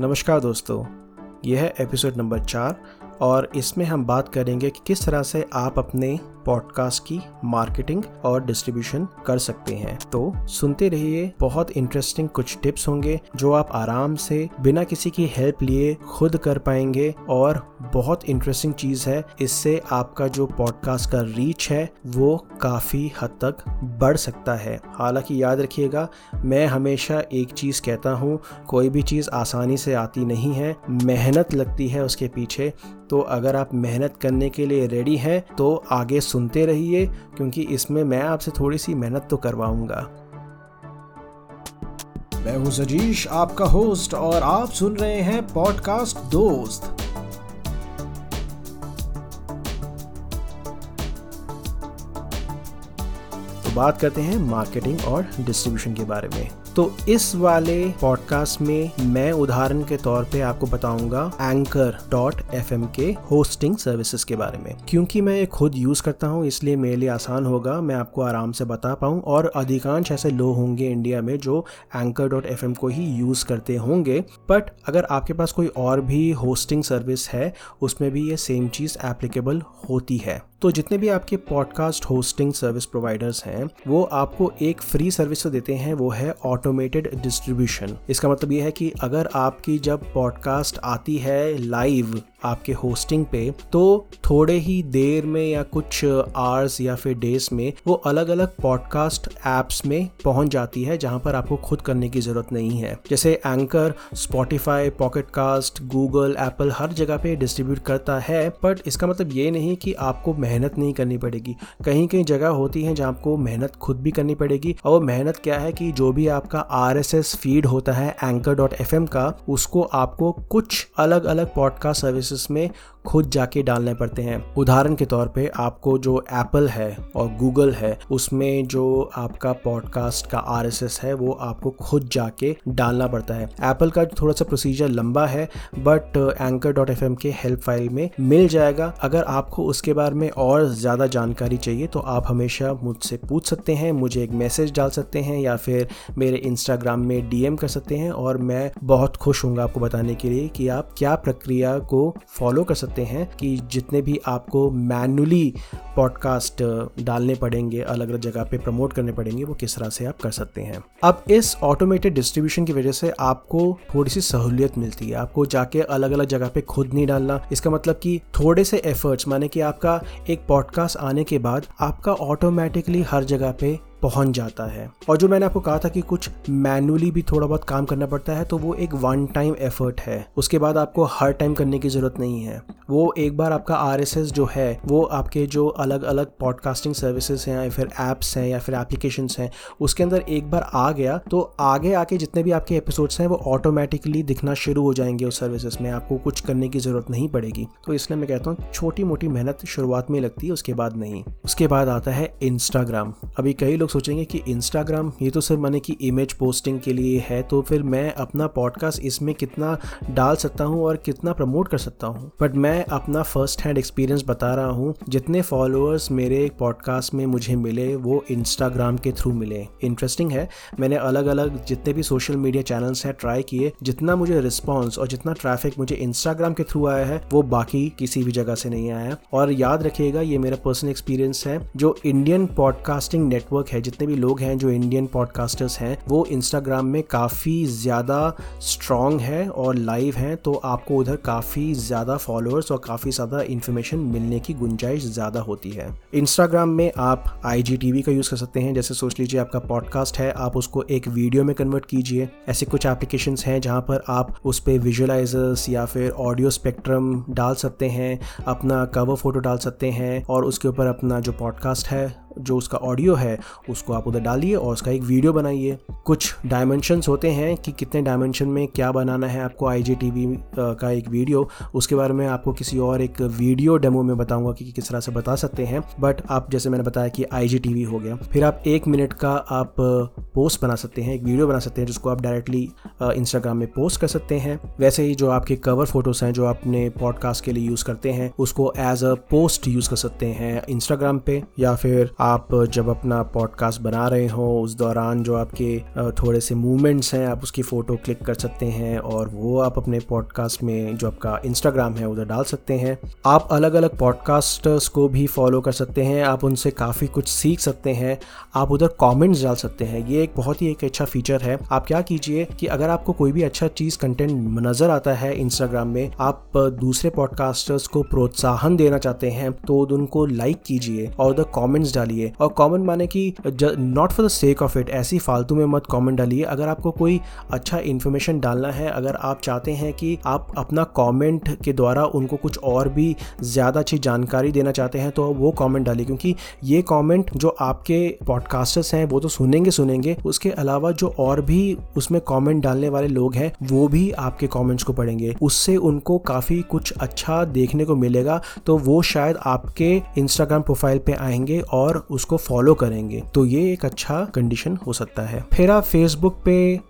नमस्कार दोस्तों, यह है एपिसोड नंबर चार और इसमें हम बात करेंगे कि किस तरह से आप अपने पॉडकास्ट की मार्केटिंग और डिस्ट्रीब्यूशन कर सकते हैं। तो सुनते रहिए, बहुत इंटरेस्टिंग कुछ टिप्स होंगे जो आप आराम से बिना किसी की हेल्प लिए खुद कर पाएँगे और बहुत इंटरेस्टिंग चीज़ है, इससे आपका जो पॉडकास्ट का रीच है, वो काफ़ी हद तक बढ़ सकता है। हालाँकि याद रखिएगा, मैं हमेशा एक चीज़ कहता हूँ, कोई भी चीज़ आसानी से आती नहीं है, मेहनत लगती है उसके पीछे। तो अगर आप मेहनत करने के लिए रेडी हैं तो आगे सुनते रहिए, क्योंकि इसमें मैं आपसे थोड़ी सी मेहनत तो करवाऊँगा। मैं हूँ सजीश, आपका होस्ट और आप सुन रहे हैं पॉडकास्ट दोस्त। बात करते हैं मार्केटिंग और डिस्ट्रीब्यूशन के बारे में। तो इस वाले पॉडकास्ट में मैं उदाहरण के तौर पे आपको बताऊँगा एंकर डॉट एफ़ के होस्टिंग सर्विसेज़ के बारे में। क्योंकि मैं ये खुद यूज़ करता हूँ, इसलिए मेरे लिए आसान होगा, मैं आपको आराम से बता पाऊँ। और अधिकांश ऐसे लोग होंगे इंडिया में जो एंकर डॉट एफएम को ही यूज़ करते होंगे। बट अगर आपके पास कोई और भी होस्टिंग सर्विस है, उसमें भी ये सेम चीज़ एप्लीकेबल होती है। तो जितने भी आपके पॉडकास्ट होस्टिंग सर्विस प्रोवाइडर्स हैं, वो आपको एक फ्री सर्विस तो देते हैं वो है ऑटोमेटेड डिस्ट्रीब्यूशन इसका मतलब ये है कि अगर आपकी जब पॉडकास्ट आती है लाइव आपके होस्टिंग पे तो थोड़े ही देर में या कुछ आवर्स या फिर डेज़ में वो अलग अलग पॉडकास्ट एप्स में पहुँच जाती है जहाँ पर आपको खुद करने की ज़रूरत नहीं है। जैसे Anchor Spotify pocket cast Google Apple हर जगह पे डिस्ट्रीब्यूट करता है बट इसका मतलब ये नहीं कि आपको मेहनत नहीं करनी पड़ेगी। कहीं कहीं जगह होती है जहाँ आपको मेहनत खुद भी करनी पड़ेगी, और वो मेहनत क्या है कि जो भी आपका आरएसएस फ़ीड होता है एंकर का, उसको आपको कुछ अलग अलग पॉडकास्ट सर्विस सर्विसेज़ में खुद जाके डालने पड़ते हैं। उदाहरण के तौर पे आपको जो एप्पल है और गूगल है, उसमें जो आपका पॉडकास्ट का आरएसएस है, वो आपको खुद जाके डालना पड़ता है। एप्पल का थोड़ा सा प्रोसीजर लंबा है बट एंकर डॉट एफ़ के हेल्प फ़ाइल में मिल जाएगा। अगर आपको उसके बारे में और ज़्यादा जानकारी चाहिए तो आप हमेशा मुझसे पूछ सकते हैं, मुझे एक मैसेज डाल सकते हैं, या फिर मेरे इंस्टाग्राम में डीएम कर सकते हैं, और मैं बहुत खुश हूँ आपको बताने के लिए कि आप क्या प्रक्रिया को फॉलो कर सकते हैं कि जितने भी आपको मैनुअली पॉडकास्ट डालने पड़ेंगे अलग अलग जगह पे प्रमोट करने पड़ेंगे, वो किस तरह से आप कर सकते हैं। अब इस ऑटोमेटेड डिस्ट्रीब्यूशन की वजह से आपको थोड़ी सी सहूलियत मिलती है। आपको जाके अलग अलग जगह पे खुद नहीं डालना। इसका मतलब कि थोड़े से एफर्ट्स माने कि आपका एक पॉडकास्ट आने के बाद आपका ऑटोमेटिकली हर जगह पे पहुँच जाता है। और जो मैंने आपको कहा था कि कुछ मैनुअली भी थोड़ा बहुत काम करना पड़ता है तो वो एक वन टाइम एफर्ट है। उसके बाद आपको हर टाइम करने की ज़रूरत नहीं है। वो एक बार आपका आरएसएस जो है, वो आपके जो अलग अलग पॉडकास्टिंग सर्विसेज़ हैं, या फिर एप्स हैं, या फिर एप्लीकेशन हैं, उसके अंदर एक बार आ गया तो आगे आके जितने भी आपके एपिसोड्स हैं, वो ऑटोमेटिकली दिखना शुरू हो जाएँगे उस सर्विसेज़ में। आपको कुछ करने की ज़रूरत नहीं पड़ेगी। तो इसलिए मैं कहता हूँ छोटी मोटी मेहनत शुरुआत में लगती है, उसके बाद नहीं। उसके बाद आता है इंस्टाग्राम अभी कई लोग सोचेंगे कि इंस्टाग्राम ये तो सिर्फ़ मैंने की इमेज पोस्टिंग के लिए है तो फिर मैं अपना पॉडकास्ट इसमें कितना डाल सकता हूँ और कितना प्रमोट कर सकता हूँ? बट मैं अपना फ़र्स्ट हैंड एक्सपीरियंस बता रहा हूँ, जितने फॉलोअर्स मेरे पॉडकास्ट में मुझे मिले, वो इंस्टाग्राम के थ्रू मिले। इंटरेस्टिंग है, मैंने अलग अलग जितने भी सोशल मीडिया चैनल्स हैं ट्राई किए, जितना मुझे रिस्पॉन्स और जितना ट्रैफ़िक मुझे इंस्टाग्राम के थ्रू आया है, वो बाकी किसी भी जगह से नहीं आया। और याद रखिएगा, ये मेरा पर्सनल एक्सपीरियंस है, जो इंडियन पॉडकास्टिंग नेटवर्क है है, जितने भी लोग हैं जो इंडियन पॉडकास्टर्स हैं, वो इंस्टाग्राम में काफ़ी ज़्यादा स्ट्रॉन्ग है और लाइव हैं तो आपको उधर काफ़ी ज़्यादा फॉलोअर्स और काफ़ी ज़्यादा इन्फॉर्मेशन मिलने की गुंजाइश ज़्यादा होती है। इंस्टाग्राम में आप आई का यूज़ कर सकते हैं, जैसे सोच लीजिए आपका पॉडकास्ट है, आप उसको एक वीडियो में कन्वर्ट कीजिए। ऐसे कुछ एप्लीकेशन हैं जहाँ पर आप उस पर विजुअलाइजर्स या फिर ऑडियो स्पेक्ट्रम डाल सकते हैं, अपना कवर फ़ोटो डाल सकते हैं और उसके ऊपर अपना जो पॉडकास्ट है जो उसका ऑडियो है, उसको आप उधर डालिए और उसका एक वीडियो बनाइए। कुछ डायमेंशंस होते हैं कि कितने डायमेंशन में क्या बनाना है आपको आई जी का एक वीडियो उसके बारे में आपको किसी और एक वीडियो डेमो में बताऊँगा कि किस तरह से बता सकते हैं। बट आप, जैसे मैंने बताया कि आई हो गया। फिर आप एक मिनट का आप पोस्ट बना सकते हैं, एक वीडियो बना सकते हैं, जिसको आप डायरेक्टली इंस्टाग्राम में पोस्ट कर सकते हैं। वैसे ही जो आपके कवर फ़ोटोज़ हैं, जो अपने पॉडकास्ट के लिए यूज़ करते हैं, उसको एज अ पोस्ट यूज़ कर सकते हैं इंस्टाग्राम पे या फिर आप जब अपना पॉडकास्ट बना रहे हो, उस दौरान जो आपके थोड़े से मूवमेंट्स हैं, आप उसकी फ़ोटो क्लिक कर सकते हैं और वो आप अपने पॉडकास्ट में जो आपका इंस्टाग्राम है, उधर डाल सकते हैं। आप अलग अलग पॉडकास्टर्स को भी फॉलो कर सकते हैं, आप उनसे काफ़ी कुछ सीख सकते हैं, आप उधर कमेंट्स डाल सकते हैं। ये एक बहुत ही एक अच्छा फीचर है। आप क्या कीजिए कि अगर आपको कोई भी अच्छा चीज़ कंटेंट नज़र आता है इंस्टाग्राम में, आप दूसरे पॉडकास्टर्स को प्रोत्साहन देना चाहते हैं तो उनको लाइक कीजिए और उधर कमेंट्स डालिए। और कमेंट माने कि not for the sake of it ऐसी फालतू में मत कमेंट डालिए। अगर आपको कोई अच्छा इन्फॉर्मेशन डालना है, अगर आप चाहते हैं कि आप अपना कमेंट के द्वारा उनको कुछ और भी ज़्यादा अच्छी जानकारी देना चाहते हैं तो वो कॉमेंट डालिए। क्योंकि ये कॉमेंट जो आपके पॉडकास्टर्स हैं, वो तो सुनेंगे सुनेंगे। उसके अलावा जो और भी उसमें कॉमेंट डालने वाले लोग हैं, वो भी आपके कमेंट्स को पढ़ेंगे। उससे उनको काफ़ी कुछ अच्छा देखने को मिलेगा तो वो शायद आपके इंस्टाग्राम प्रोफ़ाइल पे आएँगे और उसको फॉलो करेंगे तो ये एक अच्छा कंडीशन हो सकता है। फिर आप फेसबुक पे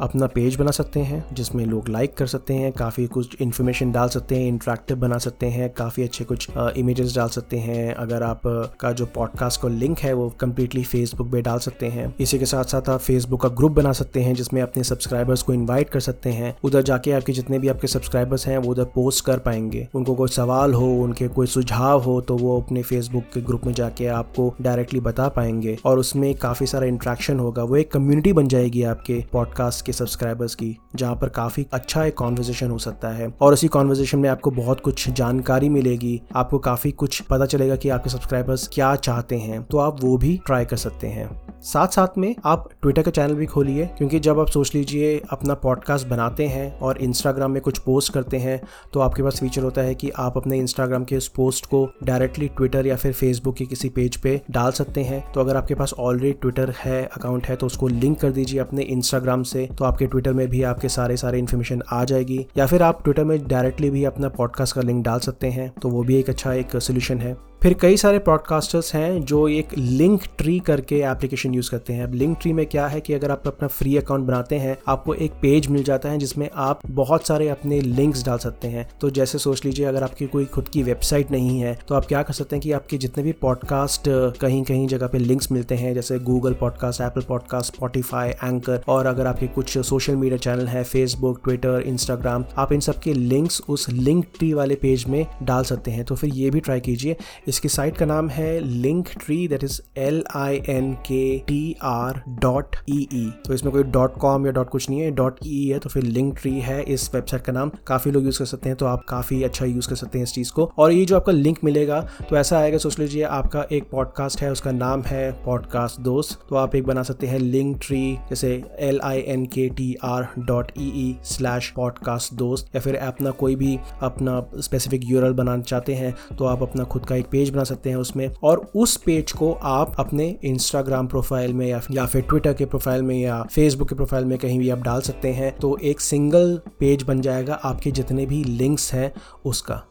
अपना पेज बना सकते हैं, जिसमें लोग लाइक कर सकते हैं, काफ़ी कुछ इन्फॉर्मेशन डाल सकते हैं इंट्रैक्टिव बना सकते हैं, काफ़ी अच्छे कुछ इमेजेस डाल सकते हैं। अगर आप का जो पॉडकास्ट का लिंक है, वो कम्प्लीटली फेसबुक पे डाल सकते हैं। इसी के साथ साथ आप फेसबुक का ग्रुप बना सकते हैं, जिसमें अपने सब्सक्राइबर्स को इन्वाइट कर सकते हैं। उधर जाके आपके जितने भी आपके सब्सक्राइबर्स हैं, वो उधर पोस्ट कर पाएँगे। उनको कोई सवाल हो, उनके कोई सुझाव हो तो वो अपने फेसबुक के ग्रुप में जाके आपको डायरेक्टली बता पाएँगे। और उसमें काफ़ी सारा इंट्रैक्शन होगा। वो एक कम्युनिटी बन जाएगी आपके पॉडकास्ट के सब्सक्राइबर्स की, जहाँ पर काफ़ी अच्छा एक कॉन्वर्जेशन हो सकता है। और उसी कॉन्वर्जेशन में आपको बहुत कुछ जानकारी मिलेगी। आपको काफ़ी कुछ पता चलेगा कि आपके सब्सक्राइबर्स क्या चाहते हैं। तो आप वो भी ट्राई कर सकते हैं। साथ साथ में आप ट्विटर का चैनल भी खोलिए, क्योंकि जब आप सोच लीजिए अपना पॉडकास्ट बनाते हैं और इंस्टाग्राम में कुछ पोस्ट करते हैं तो आपके पास फीचर होता है कि आप अपने इंस्टाग्राम के उस पोस्ट को डायरेक्टली ट्विटर या फिर फेसबुक के किसी पेज पे डाल सकते हैं। तो अगर आपके पास ऑलरेडी ट्विटर है अकाउंट है तो उसको लिंक कर दीजिए अपने इंस्टाग्राम से। तो आपके ट्विटर में भी आपके सारे सारे इन्फॉर्मेशन आ जाएगी। या फिर आप ट्विटर में डायरेक्टली भी अपना पॉडकास्ट का लिंक डाल सकते हैं तो वो भी एक अच्छा एक सोल्यूशन है। फिर कई सारे पॉडकास्टर्स हैं जो एक लिंक ट्री करके एप्लीकेशन यूज़ करते हैं। अब लिंक ट्री में क्या है कि अगर आप अपना फ्री अकाउंट बनाते हैं, आपको एक पेज मिल जाता है जिसमें आप बहुत सारे अपने लिंक्स डाल सकते हैं। तो जैसे सोच लीजिए, अगर आपकी कोई खुद की वेबसाइट नहीं है तो आप क्या कर सकते हैं कि आपके जितने भी पॉडकास्ट कहीं कहीं जगह पे लिंक्स मिलते हैं, जैसे Google podcast Apple podcast Spotify Anchor और अगर आपके कुछ सोशल मीडिया चैनल है फेसबुक ट्विटर इंस्टाग्राम आप इन सब के लिंक्स उस लिंक ट्री वाले पेज में डाल सकते हैं। तो फिर ये भी ट्राई कीजिए इसकी साइट का नाम है Linktree that is L I N K T R dot E E तो इसमें कोई डॉट कॉम या डॉट कुछ नहीं है डॉट ई e है तो फिर लिंक ट्री है इस वेबसाइट का नाम। काफ़ी लोग यूज़ कर सकते हैं तो आप काफ़ी अच्छा यूज़ कर सकते हैं इस चीज़ को। और ये जो आपका लिंक मिलेगा तो ऐसा आएगा, सोच लीजिए आपका एक पॉडकास्ट है, उसका नाम है पॉडकास्ट दोस्त तो आप एक बना सकते हैं लिंक ट्री जैसे L I N K T R dot E E slash podcast दोस्त या फिर अपना कोई भी अपना स्पेसिफिक यूरल बनाना चाहते हैं तो आप अपना खुद का एक पेज बना सकते हैं उसमें। और उस पेज को आप अपने इंस्टाग्राम प्रोफ़ाइल में या, या फिर ट्विटर के प्रोफ़ाइल में या फेसबुक के प्रोफ़ाइल में कहीं भी आप डाल सकते हैं। तो एक सिंगल पेज बन जाएगा आपके जितने भी लिंक्स हैं उसका।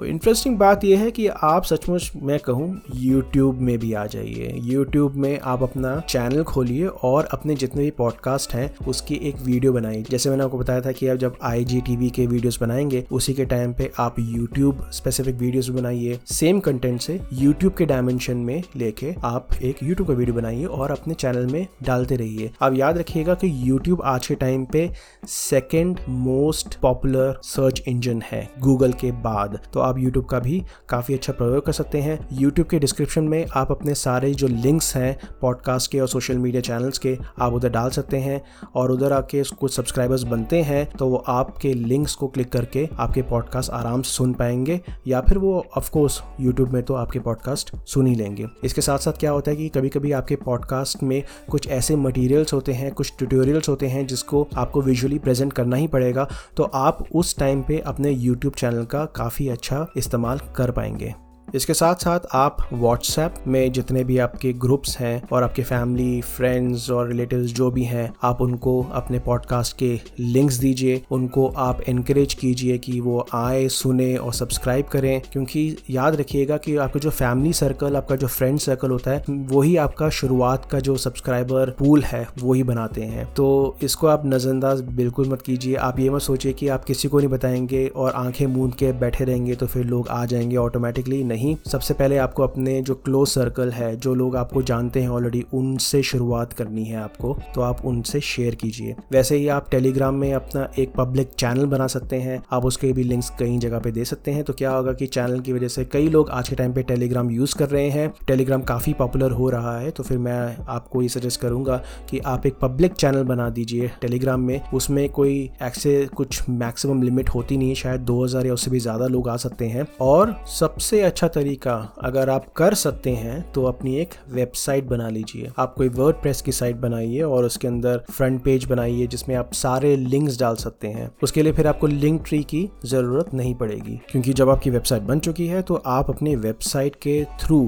इंटरेस्टिंग बात यह है कि आप सचमुच मैं कहूँ यूट्यूब में भी आ जाइए। यूट्यूब में आप अपना चैनल खोलिए और अपने जितने भी पॉडकास्ट हैं, उसकी एक वीडियो बनाइए। जैसे मैंने आपको बताया था कि आप जब आई के वीडियोस बनाएँगे, उसी के टाइम पे आप यूट्यूब स्पेसिफिक वीडियोस बनाइए। सेम कंटेंट से यूट्यूब के डायमेंशन में लेके आप एक यूट्यूब का वीडियो बनाइए और अपने चैनल में डालते रहिए। आप याद रखिएगा कि यूट्यूब आज के टाइम पे second most popular search engine है गूगल के बाद। तो आप यूट्यूब का भी काफ़ी अच्छा प्रयोग कर सकते हैं। यूट्यूब के डिस्क्रिप्शन में आप अपने सारे जो लिंक्स हैं पॉडकास्ट के और सोशल मीडिया चैनल्स के, आप उधर डाल सकते हैं और उधर आके कुछ सब्सक्राइबर्स बनते हैं तो वो आपके लिंक्स को क्लिक करके आपके पॉडकास्ट आराम से सुन पाएँगे या फिर वो ऑफकोर्स यूट्यूब में तो आपके पॉडकास्ट सुन ही लेंगे। इसके साथ साथ क्या होता है कि कभी कभी आपके पॉडकास्ट में कुछ ऐसे मटीरियल्स होते हैं, कुछ ट्यूटोरियल्स होते हैं जिसको आपको विजुअली प्रेजेंट करना ही पड़ेगा तो आप उस टाइम पे अपने यूट्यूब चैनल का काफ़ी अच्छा इस्तेमाल कर पाएँगे। इसके साथ साथ आप व्हाट्सएप में जितने भी आपके ग्रुप्स हैं और आपके फैमिली फ्रेंड्स और रिलेटिव्स जो भी हैं, आप उनको अपने पॉडकास्ट के लिंक्स दीजिए। उनको आप इनक्रेज कीजिए कि वो आए, सुने और सब्सक्राइब करें। क्योंकि याद रखिएगा कि आपका जो फैमिली सर्कल आपका जो फ्रेंड सर्कल होता है, वही आपका शुरुआत का जो सब्सक्राइबर पूल है वही बनाते हैं। तो इसको आप नज़रअंदाज बिल्कुल मत कीजिए। आप ये मत सोचिए कि आप किसी को नहीं बताएँगे और आँखें मूंद के बैठे रहेंगे तो फिर लोग आ जाएँगे ऑटोमेटिकली नहीं नहीं, सबसे पहले आपको अपने जो क्लोज सर्कल है, जो लोग आपको जानते हैं ऑलरेडी उनसे शुरुआत करनी है आपको तो आप उनसे शेयर कीजिए। वैसे ही आप टेलीग्राम में अपना एक पब्लिक चैनल बना सकते हैं, आप उसके भी लिंक्स कई जगह पे दे सकते हैं। तो क्या होगा कि चैनल की वजह से कई लोग आज के टाइम पे टेलीग्राम यूज़ कर रहे हैं टेलीग्राम काफ़ी पॉपुलर हो रहा है तो फिर मैं आपको ये सजेस्ट करूँगा कि आप एक पब्लिक चैनल बना दीजिए टेलीग्राम में। उसमें कोई ऐसे कुछ मैक्सिमम लिमिट होती नहीं है, शायद 2000 या उससे भी ज़्यादा लोग आ सकते हैं। और सबसे अच्छा तरीका अगर आप कर सकते हैं तो अपनी एक वेबसाइट बना लीजिए। आप कोई वर्ड की साइट बनाइए और उसके अंदर फ्रंट पेज बनाइए, जिसमें आप सारे लिंक्स डाल सकते हैं। उसके लिए फिर आपको लिंक ट्री की ज़रूरत नहीं पड़ेगी, क्योंकि जब आपकी वेबसाइट बन चुकी है तो आप अपनी वेबसाइट के थ्रू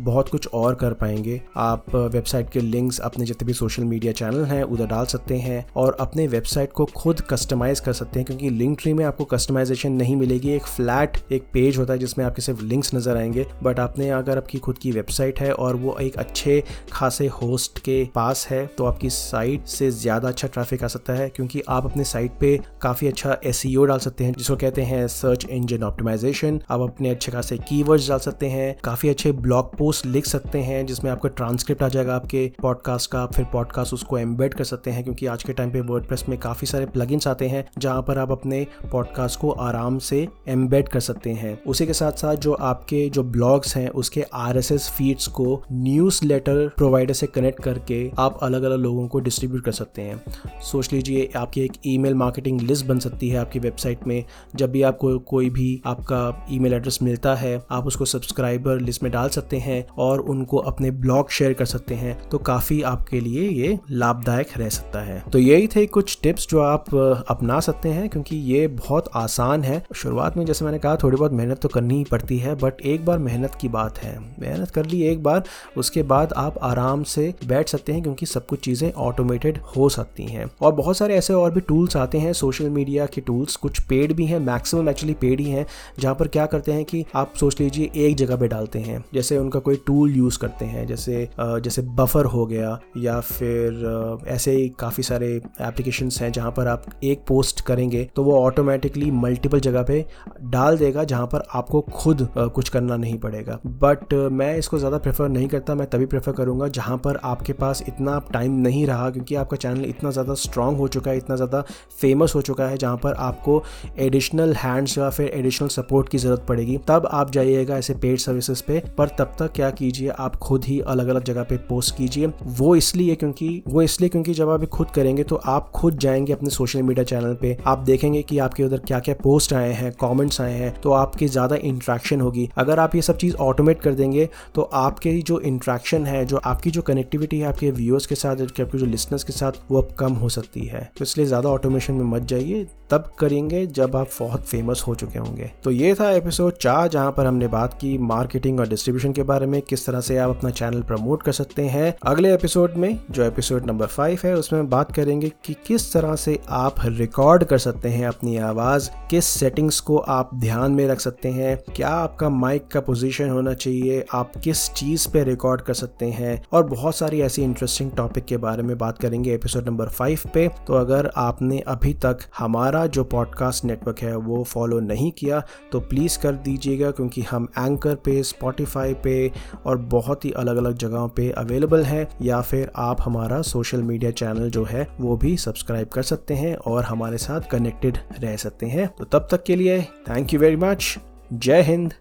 बहुत कुछ और कर पाएँगे। आप वेबसाइट के लिंक्स अपने जितने भी सोशल मीडिया चैनल हैं, उधर डाल सकते हैं और अपने वेबसाइट को खुद कस्टमाइज कर सकते हैं क्योंकि लिंक ट्री में आपको कस्टमाइजेशन नहीं मिलेगी। एक फ्लैट एक पेज होता है जिसमें आपके सिर्फ़ लिंक्स नज़र आएँगे बट आपने अगर आपकी खुद की वेबसाइट है और वो एक अच्छे खासे होस्ट के पास है तो आपकी साइट से ज़्यादा अच्छा ट्रैफ़िक आ सकता है क्योंकि आप अपने साइट पे काफ़ी अच्छा एस e डाल सकते हैं, जिसको कहते हैं सर्च इंजन ऑप्टिमाइजेशन आप अपने अच्छे खासे कीवर्ड्स डाल सकते हैं, काफ़ी अच्छे ब्लॉग पोस्ट लिख सकते हैं, जिसमें आपका ट्रांसक्रिप्ट आ जाएगा आपके पॉडकास्ट का फिर पॉडकास्ट उसको एम्बेड कर सकते हैं, क्योंकि आज के टाइम पे वर्ड में काफ़ी सारे प्लग आते हैं, जहाँ पर आप अपने पॉडकास्ट को आराम से एम्बेड कर सकते हैं। उसी के साथ साथ जो आपके जो ब्लॉग्स हैं, उसके आरएसएस फीड्स को न्यूज़ लेटर प्रोवाइडर से कनेक्ट करके आप अलग अलग लोगों को डिस्ट्रीब्यूट कर सकते हैं। सोच लीजिए, आपकी एक ईमेल मार्केटिंग लिस्ट बन सकती है आपकी वेबसाइट में। जब भी आपको कोई भी आपका ईमेल एड्रेस मिलता है, आप उसको सब्सक्राइबर लिस्ट में डाल सकते हैं और उनको अपने ब्लॉग शेयर कर सकते हैं तो काफ़ी आपके लिए ये लाभदायक रह सकता है। तो यही थे कुछ टिप्स जो आप अपना सकते हैं, क्योंकि ये बहुत आसान है। शुरुआत में जैसे मैंने कहा, थोड़ी बहुत मेहनत तो करनी ही पड़ती है बट एक बार मेहनत की बात है। मेहनत कर ली एक बार, उसके बाद आप आराम से बैठ सकते हैं, क्योंकि सब कुछ चीज़ें ऑटोमेटेड हो सकती हैं। और बहुत सारे ऐसे और भी टूल्स आते हैं सोशल मीडिया के टूल्स कुछ पेड भी हैं मैक्सिमम एक्चुअली पेड ही हैं, जहाँ पर क्या करते हैं कि आप सोच लीजिए एक जगह पे डालते हैं। जैसे उनका कोई टूल यूज़ करते हैं, जैसे जैसे बफर हो गया, या फिर ऐसे ही काफ़ी सारे एप्लीकेशन हैं जहाँ पर आप एक पोस्ट करेंगे तो वो ऑटोमेटिकली मल्टीपल जगह पे डाल देगा जहाँ पर आपको खुद कुछ करना नहीं पड़ेगा। बट मैं इसको ज़्यादा प्रेफर नहीं करता, मैं तभी प्रेफर करूँगा जहाँ पर आपके पास इतना टाइम नहीं रहा, क्योंकि आपका चैनल इतना ज़्यादा स्ट्रांग हो चुका है, इतना ज़्यादा फ़ेमस हो चुका है, जहाँ पर आपको एडिशनल हैंड्स या फिर एडिशनल सपोर्ट की ज़रूरत पड़ेगी। तब आप जाइएगा ऐसे पेड सर्विसेज़ पे, पर तब तक क्या कीजिए, आप खुद ही अलग अलग जगह पे पोस्ट कीजिए। वो इसलिए क्योंकि, वो इसलिए क्योंकि जब आप खुद करेंगे तो आप खुद जाएँगे अपने सोशल मीडिया चैनल पे। आप देखेंगे कि आपके उधर क्या क्या पोस्ट आए हैं कमेंट्स आए हैं तो आपकी ज़्यादा इंट्रैक्शन होगी। अगर आप ये सब चीज़ ऑटोमेट कर देंगे तो आपके जो इंट्रैक्शन है, जो आपकी जो कनेक्टिविटी है, आपके व्यूअर्स के साथ, आपके जो लिसनर्स के साथ, वो अब कम हो सकती है। तो इसलिए ज़्यादा ऑटोमेशन में मत जाइए। तब करेंगे जब आप बहुत फ़ेमस हो चुके होंगे। तो ये था एपिसोड चार, जहाँ पर हमने बात की मार्केटिंग और डिस्ट्रीब्यूशन के बारे में किस तरह से आप अपना चैनल प्रमोट कर सकते हैं। अगले एपिसोड में, जो एपिसोड नंबर फाइव है, उसमें बात करेंगे कि किस तरह से आप रिकॉर्ड कर सकते हैं अपनी आवाज़, किस सेटिंग्स को आप ध्यान में रख सकते हैं, क्या आपका माइक का पोजीशन होना चाहिए, आप किस चीज़ पे रिकॉर्ड कर सकते हैं, और बहुत सारी ऐसी इंटरेस्टिंग टॉपिक के बारे में बात करेंगे एपिसोड नंबर फाइव पे। तो अगर आपने अभी तक हमारा जो पॉडकास्ट नेटवर्क है, वो फॉलो नहीं किया तो प्लीज़ कर दीजिएगा, क्योंकि हम एंकर पे स्पॉटिफाई पे और बहुत ही अलग अलग जगहों पे अवेलेबल है, या फिर आप हमारा सोशल मीडिया चैनल जो है, वो भी सब्सक्राइब कर सकते हैं और हमारे साथ कनेक्टेड रह सकते हैं। तो तब तक के लिए थैंक यू वेरी मच जय हिंद।